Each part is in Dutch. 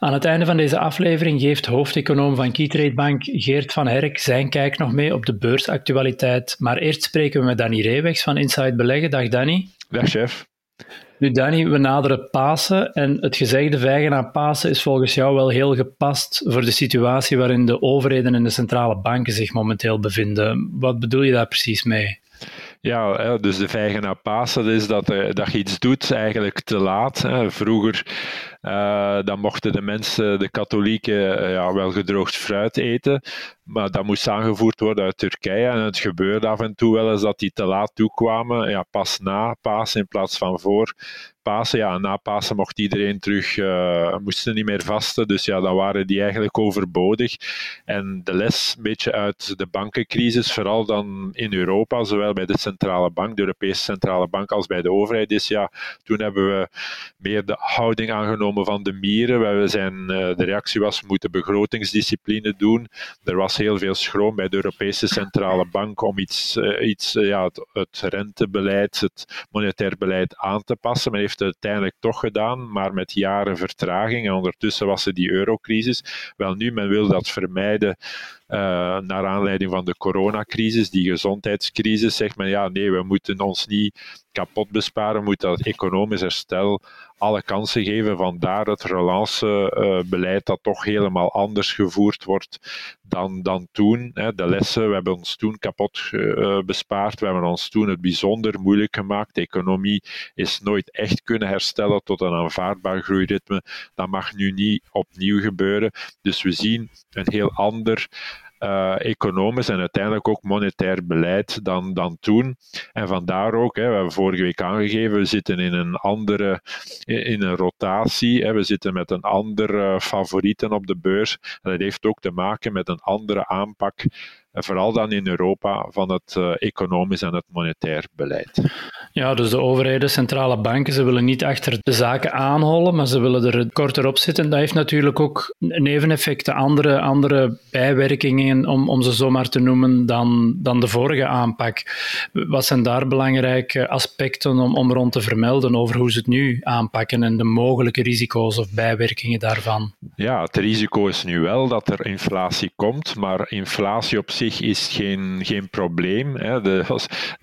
Aan het einde van deze aflevering geeft hoofdeconoom van Keytrade Bank Geert van Herk zijn kijk nog mee op de beursactualiteit. Maar eerst spreken we met Danny Reewegs van Inside Beleggen. Dag Danny. Dag chef. Nu Danny, we naderen Pasen en het gezegde vijgen aan Pasen is volgens jou wel heel gepast voor de situatie waarin de overheden en de centrale banken zich momenteel bevinden. Wat bedoel je daar precies mee? Ja, dus de vijgen naar Pasen is dat, eh, dat je iets doet eigenlijk te laat. Vroeger uh, dan mochten de mensen, de katholieken, eh, ja, wel gedroogd fruit eten. Maar dat moest aangevoerd worden uit Turkije. En het gebeurde af en toe wel eens dat die te laat toekwamen. Ja, pas na Pasen in plaats van voor Na Pasen mocht iedereen terug, uh, moesten niet meer vasten. Dus ja, dan waren die eigenlijk overbodig. En de les, een beetje uit de bankencrisis, vooral dan in Europa, zowel bij de centrale bank, de Europese centrale bank, als bij de overheid, is ja, toen hebben we meer de houding aangenomen van de mieren. We zijn, eh, de reactie was, we moeten begrotingsdiscipline doen. Er was heel veel schroom bij de Europese Centrale Bank om iets, eh, iets ja, het, rentebeleid, het monetair beleid aan te passen. Heeft het uiteindelijk toch gedaan, maar met jaren vertraging. En ondertussen was er die eurocrisis. Wel nu, men wil dat vermijden uh, naar aanleiding van de coronacrisis, die gezondheidscrisis, zegt men ja, nee, we moeten ons niet kapot besparen, we moeten dat economisch herstel alle kansen geven. Vandaar het relancebeleid dat toch helemaal anders gevoerd wordt dan, dan toen. De lessen, we hebben ons toen kapot uh, bespaard, we hebben ons toen het bijzonder moeilijk gemaakt. De economie is nooit echt kunnen herstellen tot een aanvaardbaar groeiritme. Dat mag nu niet opnieuw gebeuren. Dus we zien een heel ander uh, economisch en uiteindelijk ook monetair beleid dan, dan toen. En vandaar ook, hè, we hebben vorige week aangegeven, we zitten in een andere, in een rotatie. Hè, we zitten met een andere favorieten op de beurs. En dat heeft ook te maken met een andere aanpak vooral dan in Europa, van het uh, economisch en het monetair beleid. Ja, dus de overheden, centrale banken, ze willen niet achter de zaken aanholen, maar ze willen er korter op zitten. Dat heeft natuurlijk ook neveneffecten, andere, andere bijwerkingen, om, om ze zomaar te noemen, dan, dan de vorige aanpak. Wat zijn daar belangrijke aspecten om, om rond te vermelden over hoe ze het nu aanpakken en de mogelijke risico's of bijwerkingen daarvan? Ja, het risico is nu wel dat er inflatie komt, maar inflatie op is geen, geen probleem. Hè. De,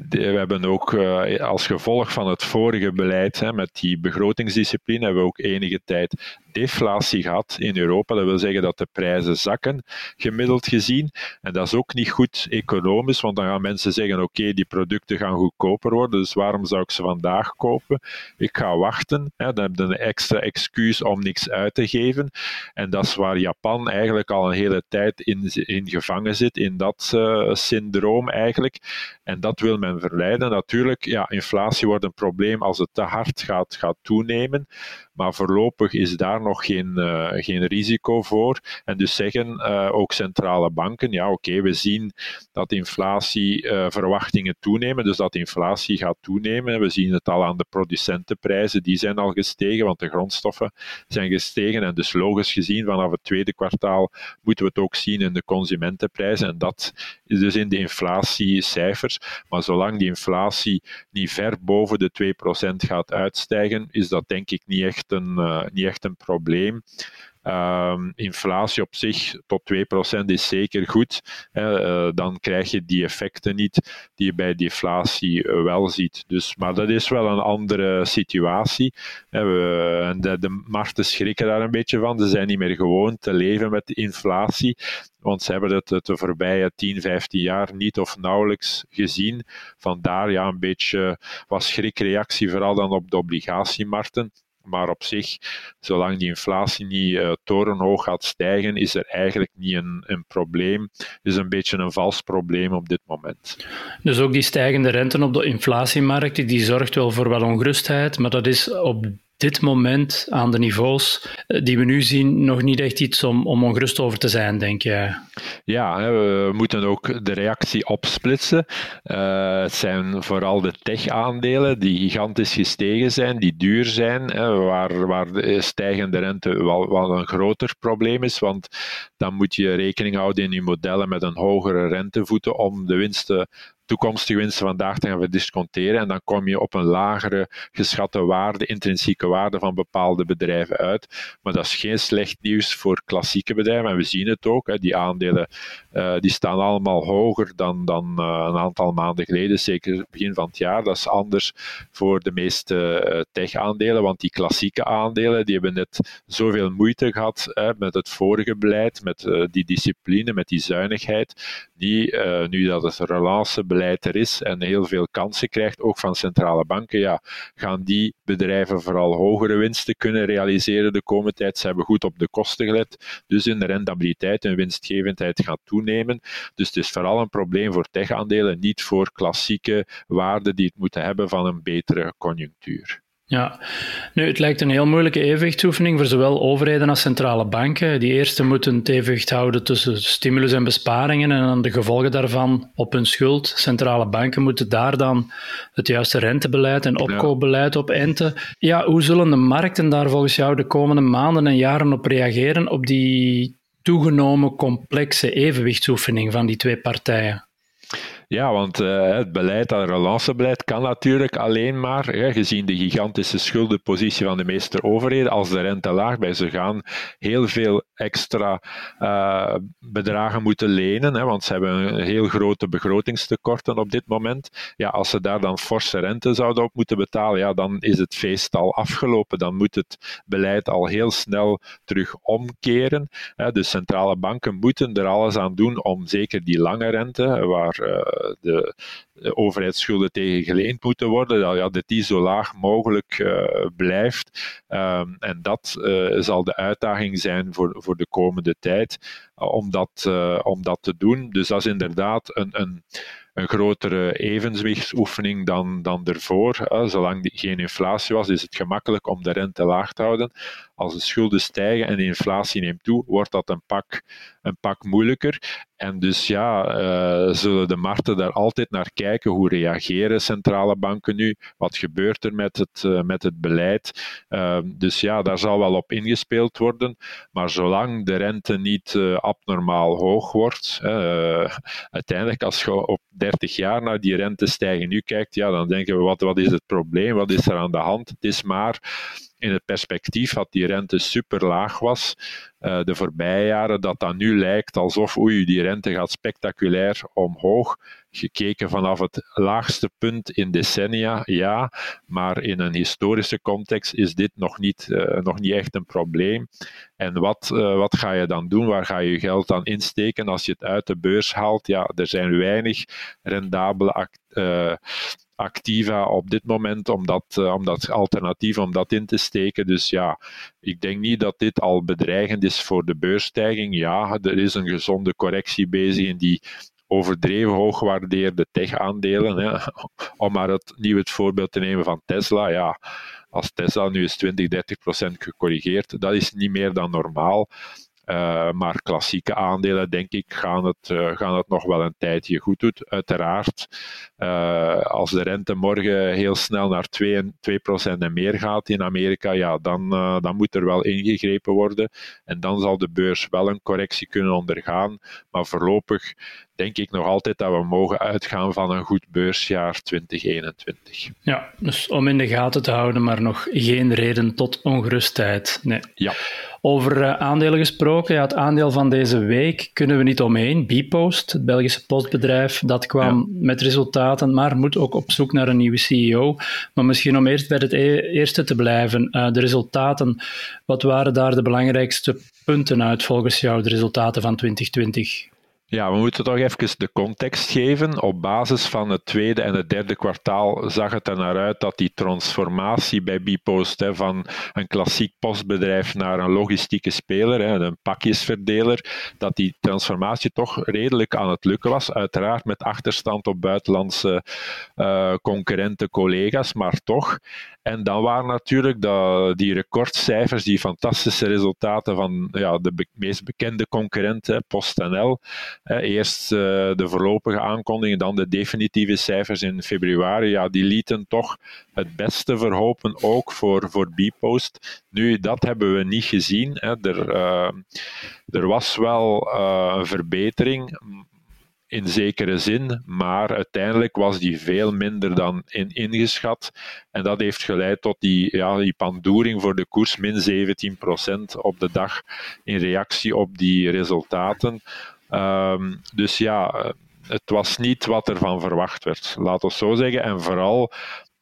we hebben ook uh, als gevolg van het vorige beleid hè, met die begrotingsdiscipline hebben we ook enige tijd deflatie gehad in Europa. Dat wil zeggen dat de prijzen zakken, gemiddeld gezien. En dat is ook niet goed economisch, want dan gaan mensen zeggen: oké, die producten gaan goedkoper worden, dus waarom zou ik ze vandaag kopen? Ik ga wachten. Hè, dan heb je een extra excuus om niks uit te geven. En dat is waar Japan eigenlijk al een hele tijd in, in gevangen zit, in dat uh, syndroom eigenlijk. En dat wil men verleiden. Natuurlijk, ja, inflatie wordt een probleem als het te hard gaat, gaat toenemen. Maar voorlopig is daar nog geen, uh, geen risico voor. En dus zeggen uh, ook centrale banken, ja oké, we zien dat inflatieverwachtingen toenemen, dus dat inflatie gaat toenemen. We zien het al aan de producentenprijzen, die zijn al gestegen, want de grondstoffen zijn gestegen. En dus logisch gezien, vanaf het tweede kwartaal moeten we het ook zien in de consumentenprijzen. En dat is dus in de inflatiecijfers. Maar zolang die inflatie niet ver boven de 2% gaat uitstijgen, is dat denk ik niet echt een, uh, niet echt een probleem. Um, inflatie op zich tot 2% is zeker goed. Uh, dan krijg je die effecten niet die je bij deflatie uh, wel ziet. Dus, maar dat is wel een andere situatie. Uh, we, de, de markten schrikken daar een beetje van. Ze zijn niet meer gewoon te leven met de inflatie. Want ze hebben het de voorbije 10, 15 jaar niet of nauwelijks gezien. Vandaar ja, een beetje was schrikreactie, vooral dan op de obligatiemarkten. Maar op zich, zolang die inflatie niet uh, torenhoog gaat stijgen, is er eigenlijk niet een, een probleem. Het is een beetje een vals probleem op dit moment. Dus ook die stijgende renten op de inflatiemarkt, die zorgt wel voor wel ongerustheid, maar dat is op dit moment aan de niveaus eh, die we nu zien nog niet echt iets om, om ongerust over te zijn, denk jij? Ja, we moeten ook de reactie opsplitsen. Uh, het zijn vooral de tech-aandelen die gigantisch gestegen zijn, die duur zijn, waar, waar de stijgende rente wel, wel een groter probleem is, want dan moet je rekening houden in je modellen met een hogere rentevoeten om de winsten toekomstige winsten vandaag te gaan verdisconteren. En dan kom je op een lagere geschatte waarde, intrinsieke waarde van bepaalde bedrijven uit. Maar dat is geen slecht nieuws voor klassieke bedrijven. En we zien het ook, hè, die aandelen uh, die staan allemaal hoger dan, dan uh, een aantal maanden geleden, zeker begin van het jaar. Dat is anders voor de meeste uh, tech-aandelen, want die klassieke aandelen die hebben net zoveel moeite gehad hè, met het vorige beleid, met die discipline, met die zuinigheid, die, nu dat het relance er is en heel veel kansen krijgt, ook van centrale banken, ja, gaan die bedrijven vooral hogere winsten kunnen realiseren de komende tijd. Ze hebben goed op de kosten gelet, dus hun rentabiliteit en winstgevendheid gaat toenemen. Dus het is vooral een probleem voor tech-aandelen, niet voor klassieke waarden die het moeten hebben van een betere conjunctuur. Ja, nu, het lijkt een heel moeilijke evenwichtsoefening voor zowel overheden als centrale banken. Die eerste moeten het evenwicht houden tussen stimulus en besparingen en dan de gevolgen daarvan op hun schuld. Centrale banken moeten daar dan het juiste rentebeleid en opkoopbeleid op enten. Ja, hoe zullen de markten daar volgens jou de komende maanden en jaren op reageren, op die toegenomen complexe evenwichtsoefening van die twee partijen? Ja, want uh, het beleid, dat relancebeleid, kan natuurlijk alleen maar, gezien de gigantische schuldenpositie van de meeste overheden, als de rente laag bij ze gaan, heel veel extra uh, bedragen moeten lenen, hè, want ze hebben een heel grote begrotingstekorten op dit moment. Ja, als ze daar dan forse rente zouden op moeten betalen, ja, dan is het feest al afgelopen. Dan moet het beleid al heel snel terug omkeren. Hè. De centrale banken moeten er alles aan doen om zeker die lange rente, waar de, de overheidsschulden tegen geleend moeten worden, dat, ja, dat die zo laag mogelijk uh, blijft. Um, en dat uh, zal de uitdaging zijn voor, voor de komende tijd uh, om, dat, om dat te doen. Dus dat is inderdaad een, een een grotere evenwichtsoefening dan, dan ervoor. Zolang er geen inflatie was, is het gemakkelijk om de rente laag te houden. Als de schulden stijgen en de inflatie neemt toe, wordt dat een pak, een pak moeilijker. En dus ja, uh, zullen de markten daar altijd naar kijken. Hoe reageren centrale banken nu? Wat gebeurt er met het, uh, met het beleid? Uh, dus ja, daar zal wel op ingespeeld worden. Maar zolang de rente niet uh, abnormaal hoog wordt, uiteindelijk als je op 30 jaar naar die rente stijgen nu kijkt, ja, dan denken we, wat, wat is het probleem? Wat is er aan de hand? Het is maar in het perspectief dat die rente super laag was uh, de voorbije jaren, dat dat nu lijkt alsof oei, die rente gaat spectaculair omhoog. Gekeken vanaf het laagste punt in decennia, ja, maar in een historische context is dit nog niet, uh, nog niet echt een probleem. En wat, uh, wat ga je dan doen? Waar ga je je geld dan insteken als je het uit de beurs haalt? Ja, er zijn weinig rendabele act, activa op dit moment om dat, uh, om dat alternatief om dat in te steken. Dus ja, ik denk niet dat dit al bedreigend is voor de beursstijging. Ja, er is een gezonde correctie bezig in die overdreven hooggewaardeerde tech-aandelen. Om maar het, nieuw voorbeeld te nemen van Tesla. Ja, als Tesla nu is 20, 30 procent gecorrigeerd, dat is niet meer dan normaal. Uh, maar klassieke aandelen, denk ik, gaan het, uh, gaan het nog wel een tijdje goed doen. Uiteraard, uh, als de rente morgen heel snel naar 2, 2% en meer gaat in Amerika, ja, dan, dan moet er wel ingegrepen worden. En dan zal de beurs wel een correctie kunnen ondergaan. Maar voorlopig denk ik nog altijd dat we mogen uitgaan van een goed beursjaar 2021. Ja, dus om in de gaten te houden, maar nog geen reden tot ongerustheid. Nee. Ja. Over uh, aandelen gesproken, ja, het aandeel van deze week kunnen we niet omheen. Bpost, het Belgische postbedrijf, dat kwam ja. met resultaten, maar moet ook op zoek naar een nieuwe CEO. Maar misschien om eerst bij het e eerste te blijven, uh, de resultaten. Wat waren daar de belangrijkste punten uit volgens jou, de resultaten van 2020? Ja, we moeten toch even de context geven. Op basis van het tweede en het derde kwartaal zag het er naar uit dat die transformatie bij Bpost hè, van een klassiek postbedrijf naar een logistieke speler, hè, een pakjesverdeler, dat die transformatie toch redelijk aan het lukken was. Uiteraard met achterstand op buitenlandse uh, concurrenten, collega's, maar toch. En dan waren natuurlijk die recordcijfers, die fantastische resultaten van ja, de meest bekende concurrenten, PostNL. Eerst uh, de voorlopige aankondigingen, dan de definitieve cijfers in februari. Ja, die lieten toch het beste verhopen, ook voor, voor Bpost. Nu, dat hebben we niet gezien. Er, uh, er was wel uh, een verbetering, in zekere zin, maar uiteindelijk was die veel minder dan in, ingeschat. En dat heeft geleid tot die, ja, die pandoering voor de koers, min 17% op de dag in reactie op die resultaten. Um, dus ja, het was niet wat er van verwacht werd, laten we zo zeggen. En vooral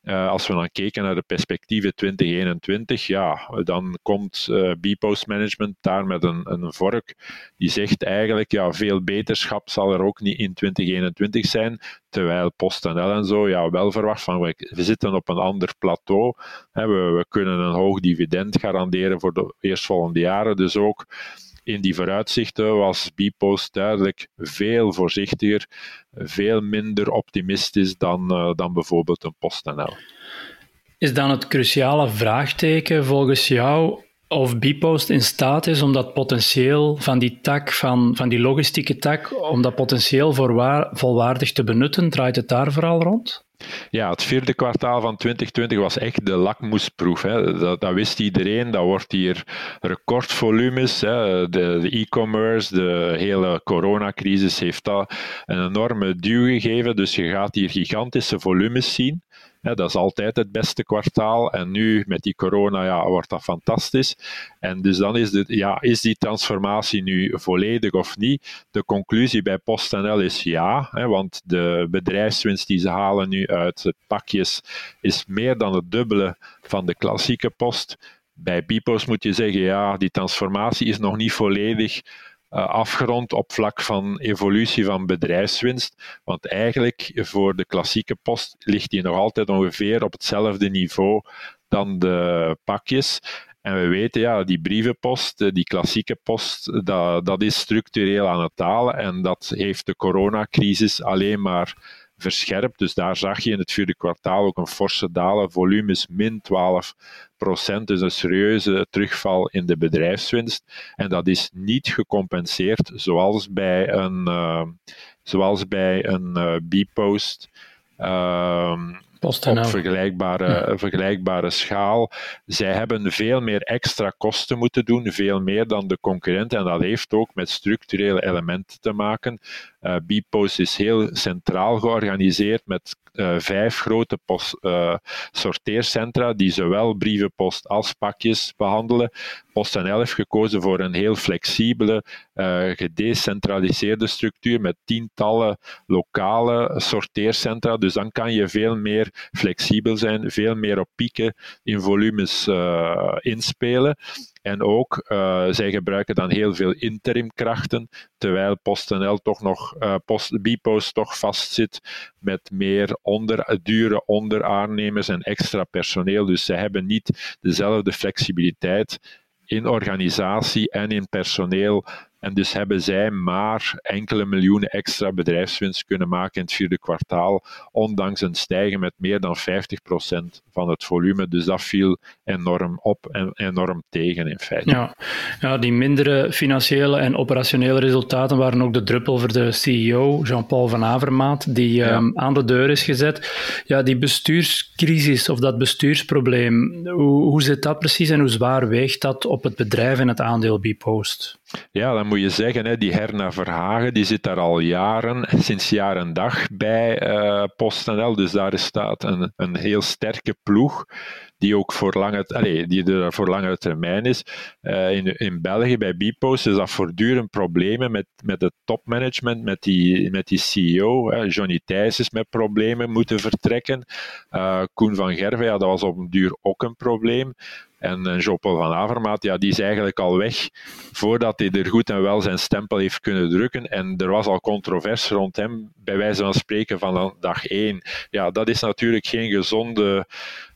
uh, als we dan kijken naar de perspectieven 2021, ja, dan komt uh, Bpost Management daar met een, een vork die zegt eigenlijk, ja, veel beterschap zal er ook niet in 2021 zijn, terwijl PostNL en zo ja, wel verwacht van, we, we zitten op een ander plateau, hè, we, we kunnen een hoog dividend garanderen voor de eerstvolgende jaren, dus ook in die vooruitzichten was Bpost duidelijk veel voorzichtiger, veel minder optimistisch dan, uh, dan bijvoorbeeld een PostNL. Is dan het cruciale vraagteken volgens jou of Bpost in staat is om dat potentieel van die tak, van, van die logistieke tak, om dat potentieel voorwaar, volwaardig te benutten? Draait het daar vooral rond? Ja, het vierde kwartaal van 2020 was echt de lakmoesproef. Hè. Dat, dat, wist iedereen. Dat wordt hier recordvolumes. Hè. De e-commerce, de hele coronacrisis heeft dat een enorme duw gegeven. Dus je gaat hier gigantische volumes zien dat is altijd het beste kwartaal. En nu met die corona ja, wordt dat fantastisch. En dus dan is, de, ja, is die transformatie nu volledig of niet? De conclusie bij PostNL is ja, want de bedrijfswinst die ze halen nu uit het pakjes is meer dan het dubbele van de klassieke post. Bij Bpost moet je zeggen, ja, die transformatie is nog niet volledig afgerond op vlak van evolutie van bedrijfswinst. Want eigenlijk voor de klassieke post ligt die nog altijd ongeveer op hetzelfde niveau dan de pakjes. En we weten, ja, die brievenpost, eh, die klassieke post, dat, dat is structureel aan het dalen. En dat heeft de coronacrisis alleen maar verscherpt. Dus daar zag je in het vierde kwartaal ook een forse dalen. Volumes min 12 procent, dus een serieuze terugval in de bedrijfswinst. En dat is niet gecompenseerd zoals bij een, uh, zoals bij een uh, B-post. Uh, op vergelijkbare, vergelijkbare schaal. Zij hebben veel meer extra kosten moeten doen, veel meer dan de concurrenten. En dat heeft ook met structurele elementen te maken. Uh, Bpost is heel centraal georganiseerd met uh, vijf grote uh, sorteercentra die zowel brievenpost als pakjes behandelen. PostNL heeft gekozen voor een heel flexibele, gedecentraliseerde structuur met tientallen lokale sorteercentra. Dus dan kan je veel meer flexibel zijn, veel meer op pieken in volumes inspelen. En ook, uh, zij gebruiken dan heel veel interimkrachten, terwijl PostNL toch nog, uh, Post, Bpost toch vastzit met meer onder, dure onderaannemers en extra personeel. Dus zij hebben niet dezelfde flexibiliteit in organisatie en in personeel en dus hebben zij maar enkele miljoenen extra bedrijfswinst kunnen maken in het vierde kwartaal, ondanks een stijgen met meer dan 50% van het volume. Dus dat viel enorm op en enorm tegen in feite. Ja, ja die mindere financiële en operationele resultaten waren ook de druppel voor de CEO, Jean-Paul van Avermaat, die ehm, aan de deur is gezet. Ja, die bestuurscrisis of dat bestuursprobleem, hoe, hoe zit dat precies en hoe zwaar weegt dat op het bedrijf en het aandeel Bpost? Ja, dan moet je zeggen, hè, die Herna Verhagen die zit daar al jaren, sinds jaar en dag bij uh, PostNL. Dus daar staat een, een heel sterke ploeg die ook voor lange, die er voor termijn is. Uh, in, in België bij Bpost is dat voortdurend problemen met, met het topmanagement, met die, met die CEO. Hè. Johnny Thijs is met problemen moeten vertrekken. Uh, Koen van Gerven, ja, dat was op een duur ook een probleem. En uh, Jean-Paul van Avermaat, ja, die is eigenlijk al weg voordat hij er goed en wel zijn stempel heeft kunnen drukken. En er was al controverse rond hem, bij wijze van spreken van dag één. Ja, dat is natuurlijk geen gezonde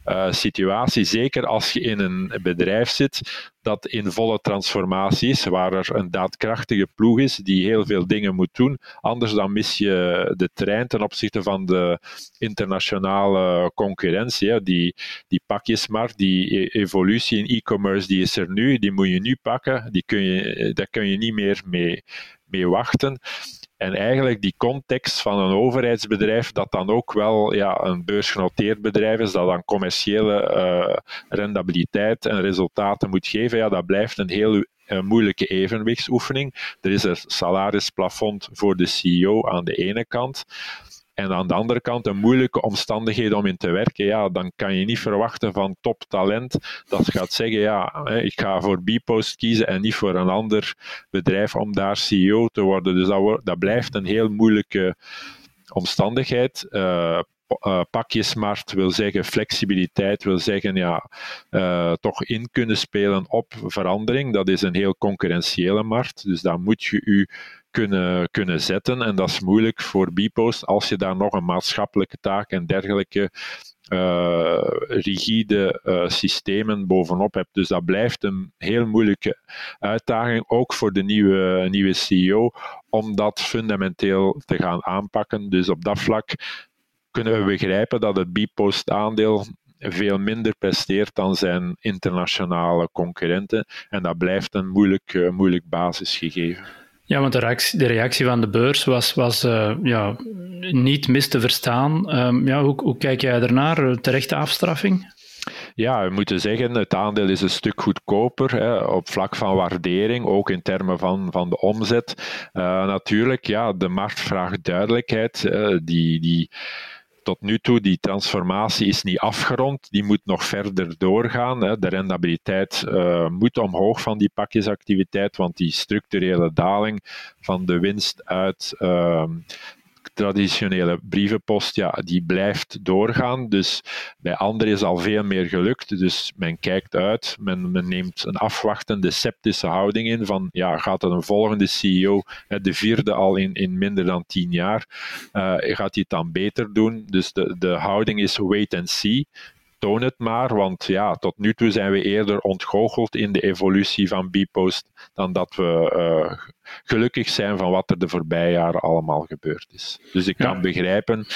uh, situatie. Zeker als je in een bedrijf zit dat in volle transformatie is, waar er een daadkrachtige ploeg is die heel veel dingen moet doen. Anders dan mis je de trein ten opzichte van de internationale concurrentie. Die, die pakjesmarkt, die e-, evolutie in e-commerce, die is er nu, die moet je nu pakken, die kun je, daar kun je niet meer mee, mee wachten. En eigenlijk die context van een overheidsbedrijf, dat dan ook wel ja, een beursgenoteerd bedrijf is, dat dan commerciële uh, rendabiliteit en resultaten moet geven, ja, dat blijft een heel uh, moeilijke evenwichtsoefening. Er is een salarisplafond voor de CEO aan de ene kant. En aan de andere kant een moeilijke omstandigheden om in te werken. Ja, dan kan je niet verwachten van toptalent dat gaat zeggen, ja, ik ga voor Bpost kiezen en niet voor een ander bedrijf om daar CEO te worden. Dus dat, dat blijft een heel moeilijke omstandigheid. Uh, uh, pakjesmarkt wil zeggen flexibiliteit, wil zeggen ja, uh, toch in kunnen spelen op verandering. Dat is een heel concurrentiële markt, dus daar moet je u kunnen, kunnen zetten. En dat is moeilijk voor Bpost als je daar nog een maatschappelijke taak en dergelijke uh, rigide uh, systemen bovenop hebt. Dus dat blijft een heel moeilijke uitdaging, ook voor de nieuwe, nieuwe CEO, om dat fundamenteel te gaan aanpakken. Dus op dat vlak kunnen we begrijpen dat het Bpost-aandeel veel minder presteert dan zijn internationale concurrenten. En dat blijft een moeilijk, uh, moeilijk basisgegeven. Ja, want de reactie, de reactie van de beurs was, was uh, ja, niet mis te verstaan. Um, ja, hoe, kijk jij ernaar? Terechte afstraffing? Ja, we moeten zeggen, het aandeel is een stuk goedkoper hè, op vlak van waardering, ook in termen van, van de omzet. Uh, natuurlijk, ja, de markt vraagt duidelijkheid. Die, die, tot nu toe, die transformatie is niet afgerond, die moet nog verder doorgaan. De rendabiliteit uh, moet omhoog van die pakjesactiviteit, want die structurele daling van de winst uit uh, traditionele brievenpost, ja, die blijft doorgaan. Dus bij anderen is al veel meer gelukt. Dus men kijkt uit, men, men neemt een afwachtende, sceptische houding in van, ja, gaat er een volgende CEO, de vierde al in, in minder dan tien jaar, uh, gaat hij het dan beter doen? Dus de, de houding is wait and see toon het maar, want ja, tot nu toe zijn we eerder ontgoocheld in de evolutie van Bpost dan dat we uh, gelukkig zijn van wat er de voorbije jaren allemaal gebeurd is. Dus ik kan begrijpen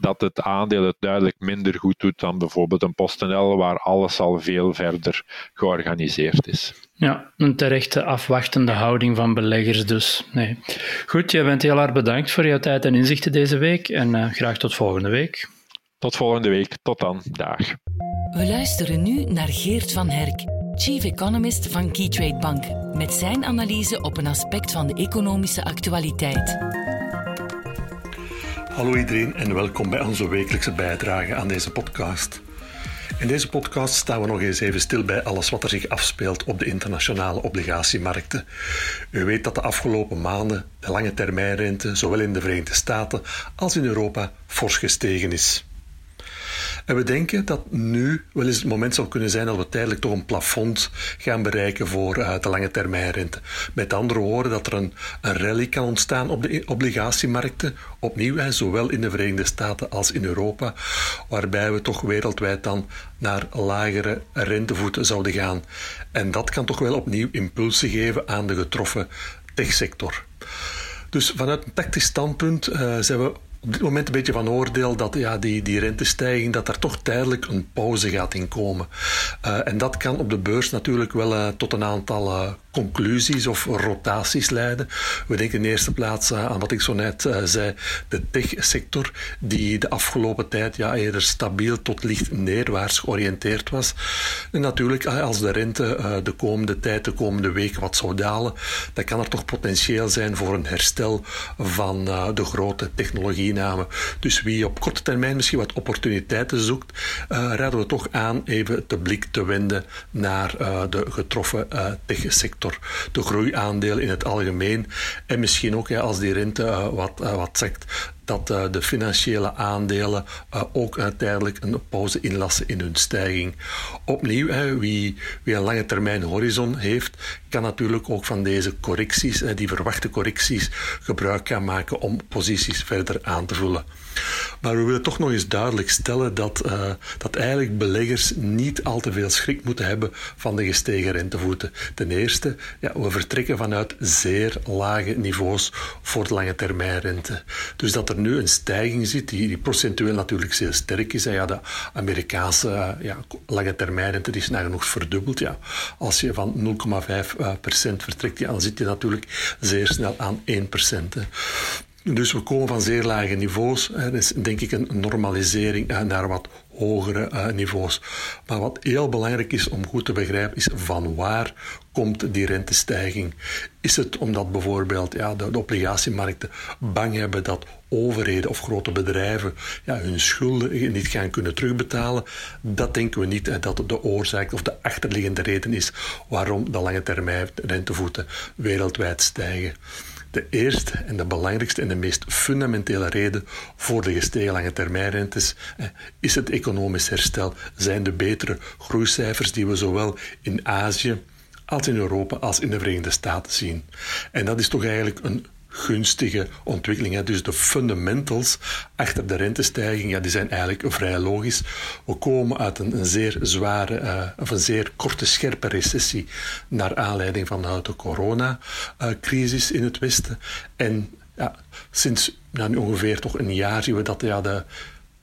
dat het aandeel het duidelijk minder goed doet dan bijvoorbeeld een PostNL, waar alles al veel verder georganiseerd is. Ja, een terechte afwachtende houding van beleggers dus. Nee. Goed, jij bent heel erg bedankt voor jouw tijd en inzichten deze week en uh, graag tot volgende week. Tot volgende week. Tot dan. Dag. We luisteren nu naar Geert van Herk, Chief Economist van Keytrade Bank, met zijn analyse op een aspect van de economische actualiteit. Hallo iedereen en welkom bij onze wekelijkse bijdrage aan deze podcast. In deze podcast staan we nog eens even stil bij alles wat er zich afspeelt op de internationale obligatiemarkten. U weet dat de afgelopen maanden de lange termijnrente zowel in de Verenigde Staten als in Europa fors gestegen is. En we denken dat nu wel eens het moment zou kunnen zijn dat we tijdelijk toch een plafond gaan bereiken voor uh, de lange termijnrente. Met andere woorden, dat er een, een rally kan ontstaan op de obligatiemarkten, opnieuw, zowel in de Verenigde Staten als in Europa, waarbij we toch wereldwijd dan naar lagere rentevoeten zouden gaan. En dat kan toch wel opnieuw impulsen geven aan de getroffen techsector. Dus vanuit een tactisch standpunt uh, zijn we op dit moment een beetje van oordeel dat ja, die, die rentestijging, dat er toch tijdelijk een pauze gaat inkomen. Uh, en dat kan op de beurs natuurlijk wel uh, tot een aantal uh, conclusies of rotaties leiden. We denken in eerste plaats aan wat ik zo net zei, de techsector, die de afgelopen tijd ja, eerder stabiel tot licht neerwaarts georiënteerd was. En natuurlijk, als de rente de komende tijd, de komende weken wat zou dalen, dan kan er toch potentieel zijn voor een herstel van de grote technologie dus wie op korte termijn misschien wat opportuniteiten zoekt, raden we toch aan even de blik te wenden naar de getroffen techsector. Sector, de groeiaandelen in het algemeen en misschien ook als die rente uh, wat, uh, wat zakt, dat uh, de financiële aandelen ook uiteindelijk een pauze inlassen in hun stijging. Opnieuw, wie, wie een lange termijn horizon heeft, kan natuurlijk ook van deze correcties, die verwachte correcties, gebruik gaan maken om posities verder aan te vullen. Maar we willen toch nog eens duidelijk stellen dat, uh, dat eigenlijk beleggers niet al te veel schrik moeten hebben van de gestegen rentevoeten. Ten eerste, ja, we vertrekken vanuit zeer lage niveaus voor de lange termijnrente. Dus dat er nu een stijging zit, die, procentueel natuurlijk zeer sterk is. Ja, de Amerikaanse uh, ja, lange termijnrente die is nagenoeg verdubbeld. Ja. Als je van 0,5% vertrekt, ja, dan zit je natuurlijk zeer snel aan 1%. Hè. Dus we komen van zeer lage niveaus. Er is denk ik een normalisering naar wat hogere niveaus. Maar wat heel belangrijk is om goed te begrijpen, is van waar komt die rentestijging? Is het omdat bijvoorbeeld ja, de, de obligatiemarkten bang hebben dat overheden of grote bedrijven ja, hun schulden niet gaan kunnen terugbetalen? Dat denken we niet dat de oorzaak of de achterliggende reden is waarom de lange termijn rentevoeten wereldwijd stijgen. De eerste en de belangrijkste en de meest fundamentele reden voor de gestegen lange termijnrentes is het economisch herstel, zijn de betere groeicijfers die we zowel in Azië als in Europa als in de Verenigde Staten zien. En dat is toch eigenlijk een gunstige ontwikkeling. Hè. Dus de fundamentals achter de rentestijging, ja, die zijn eigenlijk vrij logisch. We komen uit een, zeer zware, uh, of een zeer korte, scherpe recessie naar aanleiding van de coronacrisis in het Westen. En ja, sinds nou, ongeveer toch een jaar zien we dat ja, de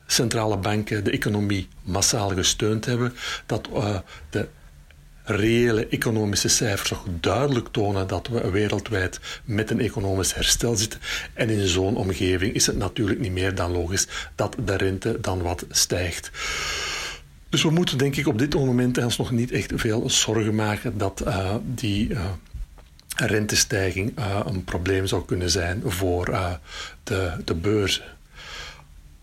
centrale banken de economie massaal gesteund hebben, dat uh, de reële economische cijfers toch duidelijk tonen dat we wereldwijd met een economisch herstel zitten. En in zo'n omgeving is het natuurlijk niet meer dan logisch dat de rente dan wat stijgt. Dus we moeten denk ik op dit moment ons nog niet echt veel zorgen maken dat uh, die uh, rentestijging uh, een probleem zou kunnen zijn voor de, de beurzen.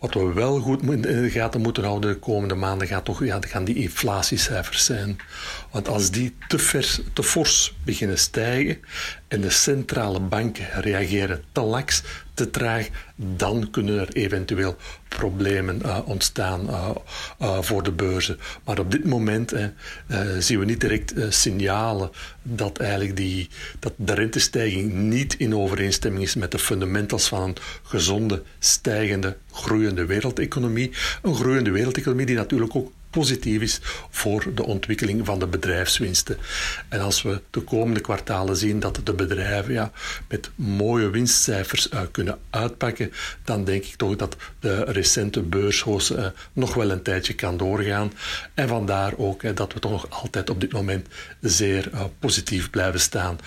Wat we wel goed in de gaten moeten houden de komende maanden gaat toch, ja, gaan die inflatiecijfers zijn. Want als die te, vers, te fors beginnen stijgen en de centrale banken reageren te laks, te traag, dan kunnen er eventueel problemen uh, ontstaan uh, uh, voor de beurzen. Maar op dit moment zien we niet direct signalen dat, eigenlijk die, dat de rentestijging niet in overeenstemming is met de fundamentals van een gezonde, stijgende, groeiende wereldeconomie. Een groeiende wereldeconomie die natuurlijk ook positief is voor de ontwikkeling van de bedrijfswinsten. En als we de komende kwartalen zien dat de bedrijven ja, met mooie winstcijfers uh, kunnen uitpakken, dan denk ik toch dat de recente beurshoos uh, nog wel een tijdje kan doorgaan. En vandaar ook dat we toch nog altijd op dit moment zeer positief blijven staan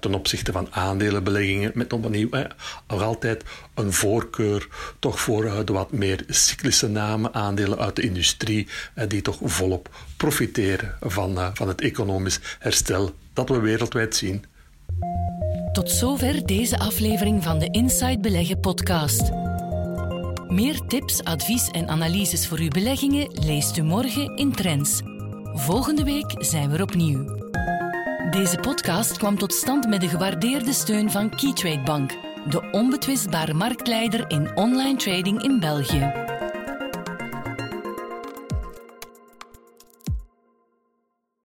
ten opzichte van aandelenbeleggingen, met opnieuw eh, nog altijd een voorkeur toch voor de wat meer cyclische namen, aandelen uit de industrie, uh, die toch volop profiteren van, van het economisch herstel dat we wereldwijd zien. Tot zover deze aflevering van de Inside Beleggen podcast. Meer tips, advies en analyses voor uw beleggingen leest u morgen in Trends. Volgende week zijn we er opnieuw. Deze podcast kwam tot stand met de gewaardeerde steun van Keytrade Bank, de onbetwistbare marktleider in online trading in België.